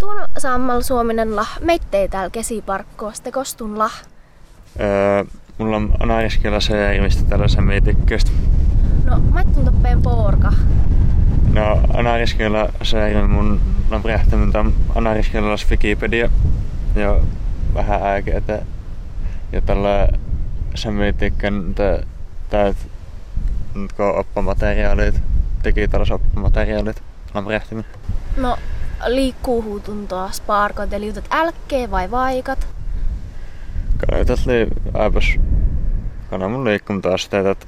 Tuon sammal suominen lah, meittei täällä kesiparkkoa, sitten kostun lah. Öö, mulla on anariskella se ilmistä tällaisen meitikkeestä. No, mä tuun toppeen porka. No, anariskella se ilmi mun on rähtämyn tämän anariskella Wikipedia. Ja vähän ääkeitä. Ja tällä se meitikken täät nyt oppamateriaalit, digitaaliset oppamateriaalit on rähtämyn. No, liikkuu huutuntoa sparkot, eli jutat älkkeen vai vaikat? Kaitat li aipas kana mun liikkum taas teet, että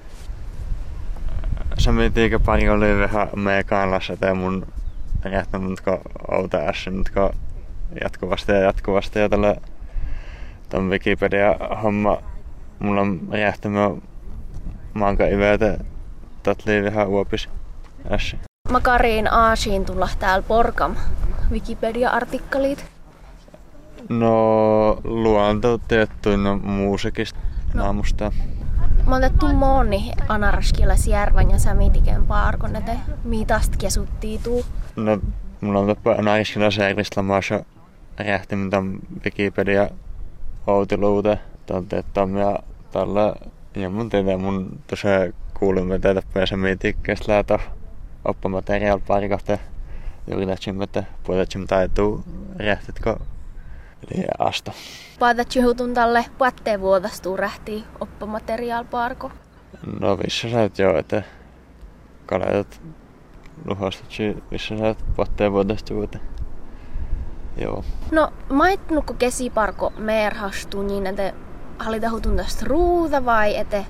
se mitiikä pari oli vähän meekaanlassa tai mun rähtämyn outa äsken jatkuvasti ja jatkuvasti ja tällä tämän Wikipedia-homma mulla on rähtämä manka iveitä tatli vähän uopis äsken. Makariin aasiin tulla täällä Porkam Wikipedia-artikkelit? No luonto tiettyinä muusikista no. naamusta. Mä otettu moni anaraskilla järvän ja samitiken paarkon, että mitast kesuttii tuu. No, mulla on tappa anaraskilla järvistä maassa rähtimin tämän Wikipedia outiluute. Tämän ja tällä ja mun teitä mun tosiaan kuulimme teitä ja samitikkeen lähtö oppamateriaalparikasta yritämme, että puhutaan taituu rähtitkö eli asta. Paatat juhutun tälle patteen vuodastuu rähtii oppamateriaalparko? No missä sä et joo, että kaletat luhastat missä sä et patteen vuodastuu, että joo. No maitnukko kesiparko merhastuu niin, että halita hutun tästä ruuta vai ete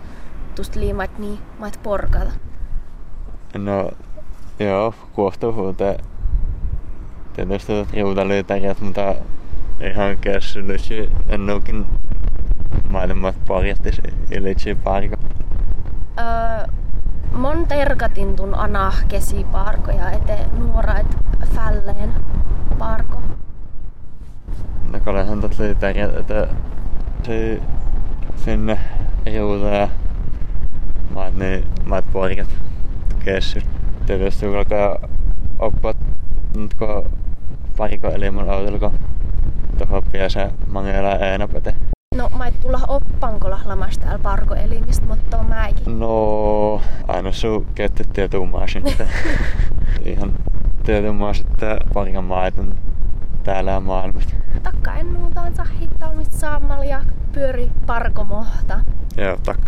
tuosta liimat niin mait porkata? No Joo, kuohtuvuuteen. Tietysti juutalyytäjät, mutta ihan kässylysi ennenkin maailmat parjattis ilitsi paikka. Öö, mon terkatin tun ana kesiparkoja ete nuorait fälleen parko. No kalehan tot lyytäjät, että se sinne juuta ja maat, niin, maat parjat kässyt alkaa oppia nyt kun pariko elimon autolla, tuohon se mangela äänepäte. No, mä et tulla oppankolla lamasta täällä parkoelimistä, mutta on mäkin. No, aina kettet tietumaa sitten. Ihan tietumaa sitten parikan maiden täällä maailmasta. Takka ennultaan sahittalmista saamalla ja pyöri parkomohta. Joo, takka.